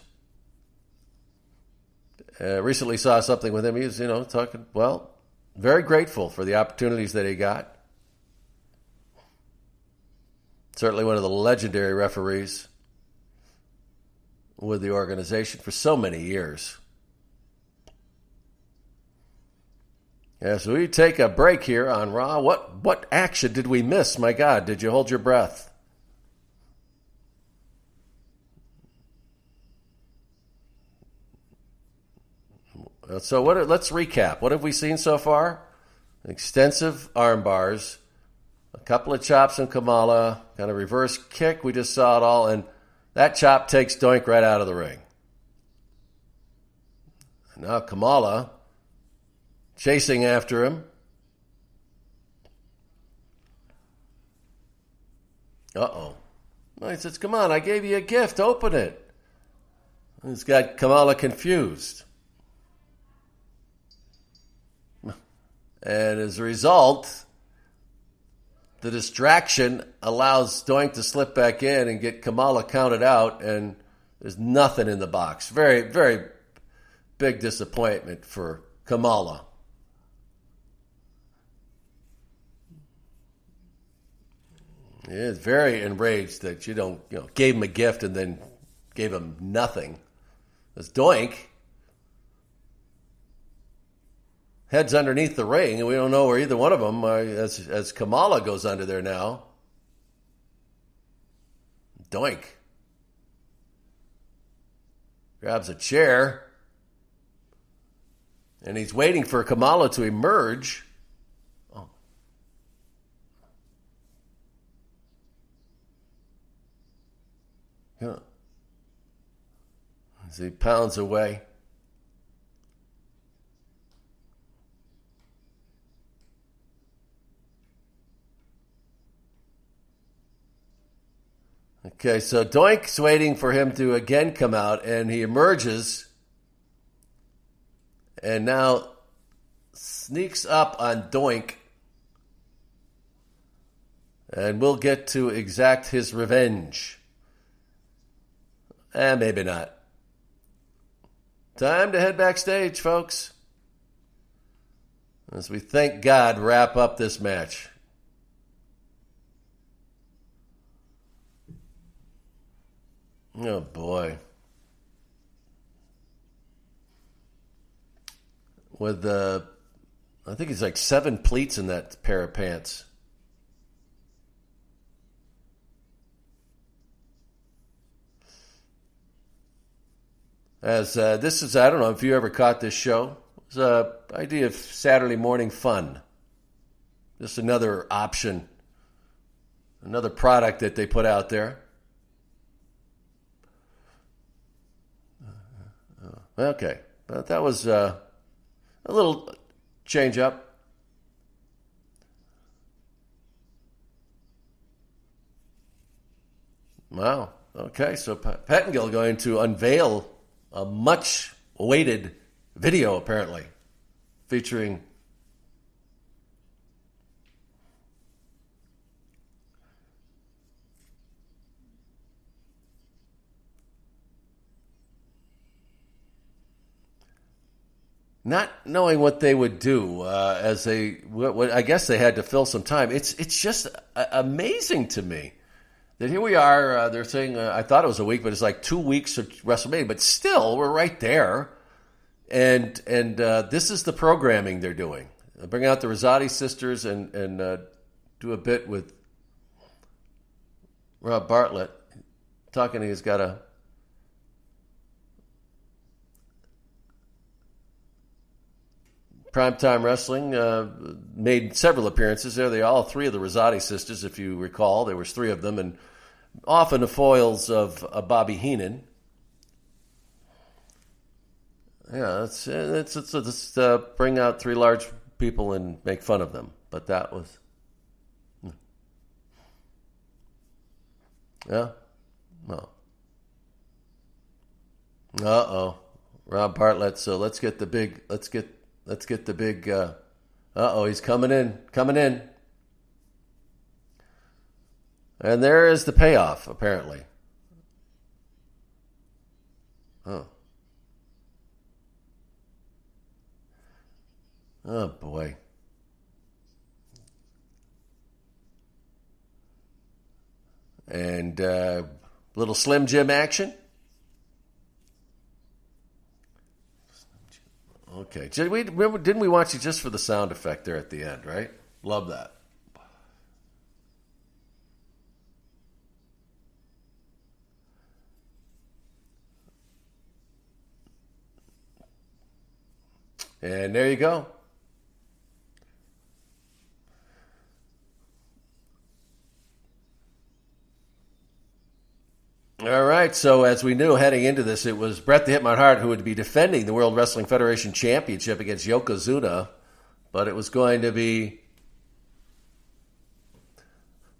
Uh, recently saw something with him. He was, you know, talking well, very grateful for the opportunities that he got. Certainly one of the legendary referees with the organization for so many years. As we take a break here on Raw, what what action did we miss? My God, did you hold your breath? So what? Let's recap. What have we seen so far? Extensive arm bars, a couple of chops and Kamala, kind of reverse kick. We just saw it all, and that chop takes Doink right out of the ring. Now Kamala chasing after him. Uh oh. He says, Come on, I gave you a gift. Open it. He's got Kamala confused. And as a result, the distraction allows Doink to slip back in and get Kamala counted out, and there's nothing in the box. Very, very big disappointment for Kamala. Is very enraged that you don't, you know, gave him a gift and then gave him nothing. As Doink heads underneath the ring, and we don't know where either one of them, uh, as, as Kamala goes under there now. Doink. Grabs a chair. And he's waiting for Kamala to emerge. As he pounds away. Okay, so Doink's waiting for him to again come out, and he emerges and now sneaks up on Doink. And we'll get to exact his revenge. Eh, maybe not. Time to head backstage, folks. As we thank God wrap up this match. Oh boy. With the, I think he's like seven pleats in that pair of pants. As uh, this is, I don't know if you ever caught this show. It's a idea of Saturday morning fun. Just another option, another product that they put out there. Okay, but that was uh, a little change up. Wow. Okay, so Pettengill going to unveil a much awaited video, apparently, featuring not knowing what they would do uh, as they, what, what, I guess they had to fill some time. It's it's just amazing to me that here we are. Uh, they're saying uh, I thought it was a week, but it's like two weeks of WrestleMania. But still, we're right there, and and uh, this is the programming they're doing. They bring out the Rosati sisters and and uh, do a bit with Rob Bartlett, talking. He's got a Primetime Wrestling uh, made several appearances there. They all three of the Rosati sisters, if you recall. There was three of them, and often the foils of uh, Bobby Heenan. Yeah, it's it's it's, it's uh, bring out three large people and make fun of them. But that was, hmm. yeah, well, Uh oh, Rob Bartlett. So let's get the big. Let's get. Let's get the big. Uh oh, he's coming in. Coming in. And there is the payoff, apparently. Oh. Oh boy. And uh, little Slim Jim action. Okay. Did we remember? Didn't we watch it just for the sound effect there at the end? Right. Love that. And there you go. All right. So, as we knew heading into this, it was Bret the Hitman Hart who would be defending the World Wrestling Federation Championship against Yokozuna, but it was going to be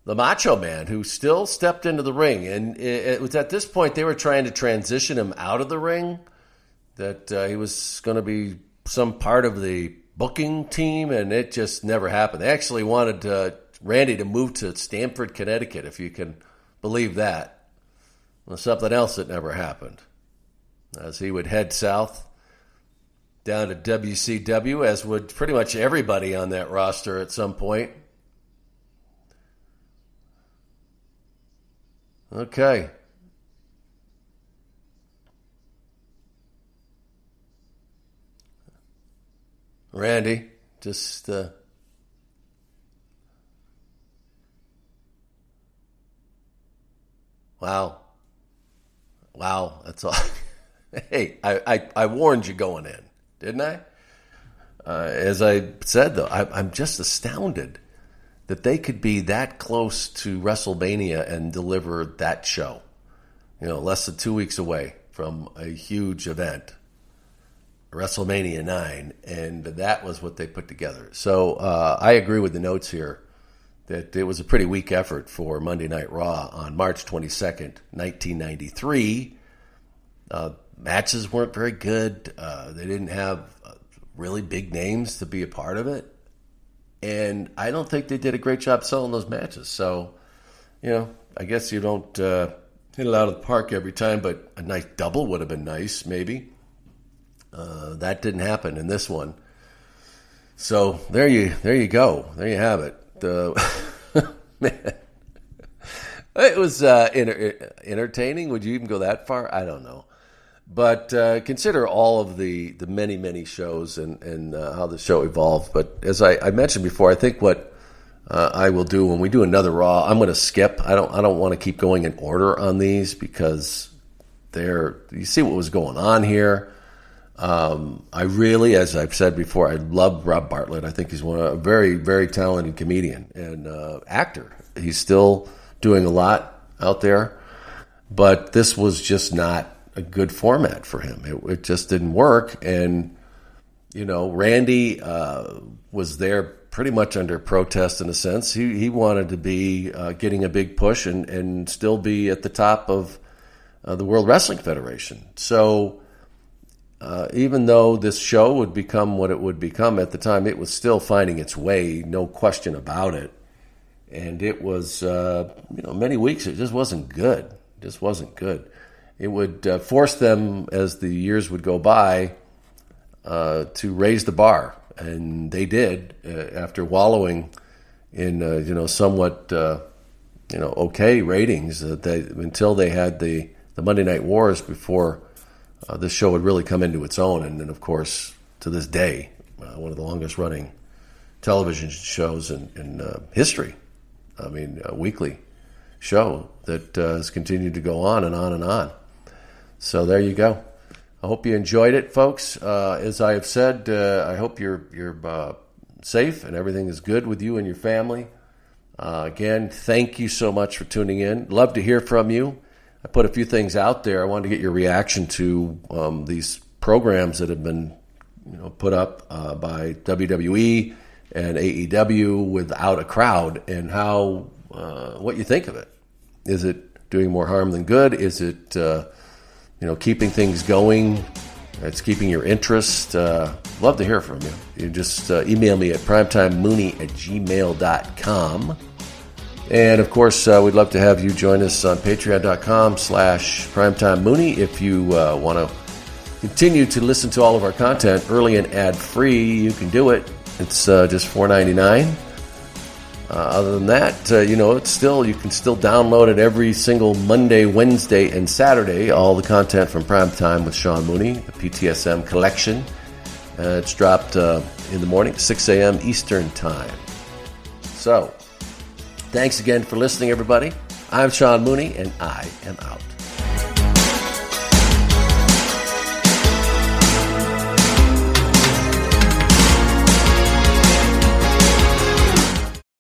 the Macho Man who still stepped into the ring. And it was at this point they were trying to transition him out of the ring, that uh, he was going to be some part of the booking team, and it just never happened. They actually wanted uh, Randy to move to Stamford, Connecticut, if you can believe that. Well, something else that never happened. As he would head south down to WCW, as would pretty much everybody on that roster at some point. Okay. Randy, just uh, wow, wow. That's all. hey, I, I, I warned you going in, didn't I? Uh, as I said, though, I, I'm just astounded that they could be that close to WrestleMania and deliver that show. You know, less than two weeks away from a huge event. WrestleMania 9, and that was what they put together. So uh, I agree with the notes here that it was a pretty weak effort for Monday Night Raw on March 22nd, 1993. Uh, matches weren't very good. Uh, they didn't have uh, really big names to be a part of it. And I don't think they did a great job selling those matches. So, you know, I guess you don't uh, hit it out of the park every time, but a nice double would have been nice, maybe. Uh, that didn't happen in this one. So there you there you go. There you have it. man, it was uh, entertaining. Would you even go that far? I don't know. But uh, consider all of the, the many many shows and and uh, how the show evolved. But as I, I mentioned before, I think what uh, I will do when we do another Raw, I'm going to skip. I don't I don't want to keep going in order on these because they're you see what was going on here. Um, I really, as I've said before, I love Rob Bartlett. I think he's one a very, very talented comedian and uh, actor. He's still doing a lot out there, but this was just not a good format for him. It, it just didn't work, and you know, Randy uh, was there pretty much under protest in a sense. He he wanted to be uh, getting a big push and and still be at the top of uh, the World Wrestling Federation. So uh, even though this show would become what it would become at the time, it was still finding its way, no question about it. And it was, uh, you know, many weeks it just wasn't good. It just wasn't good. It would uh, force them, as the years would go by, uh, to raise the bar, and they did uh, after wallowing in, you know, somewhat, you know, okay ratings. they until they had the the Monday Night Wars before uh, this show would really come into its own. And then, of course, to this day, uh, one of the longest running television shows in, in uh, history. I mean, a weekly show that uh, has continued to go on and on and on. So there you go. I hope you enjoyed it, folks. Uh, as I have said, uh, I hope you're you're safe and everything is good with you and your family. again, thank you so much for tuning in. Love to hear from you. I put a few things out there. I wanted to get your reaction to um, these programs that have been you know, put up uh, by WWE and AEW without a crowd, and how uh, what you think of it. Is it doing more harm than good? Is it uh, you know, keeping things going. It's keeping your interest. Uh, love to hear from you. You just uh, email me at primetimemooney at gmail.com. And of course, uh, we'd love to have you join us on patreon.com slash primetimemooney if you uh, want to continue to listen to all of our content early and ad free. You can do it. It's uh, just $4.99. Uh, other than that, uh, you know, it's still you can still download it every single Monday, Wednesday, and Saturday. All the content from Primetime with Sean Mooney, the PTSM collection. Uh, it's dropped in the morning, 6 a.m. Eastern Time. So, thanks again for listening, everybody. I'm Sean Mooney, and I am out.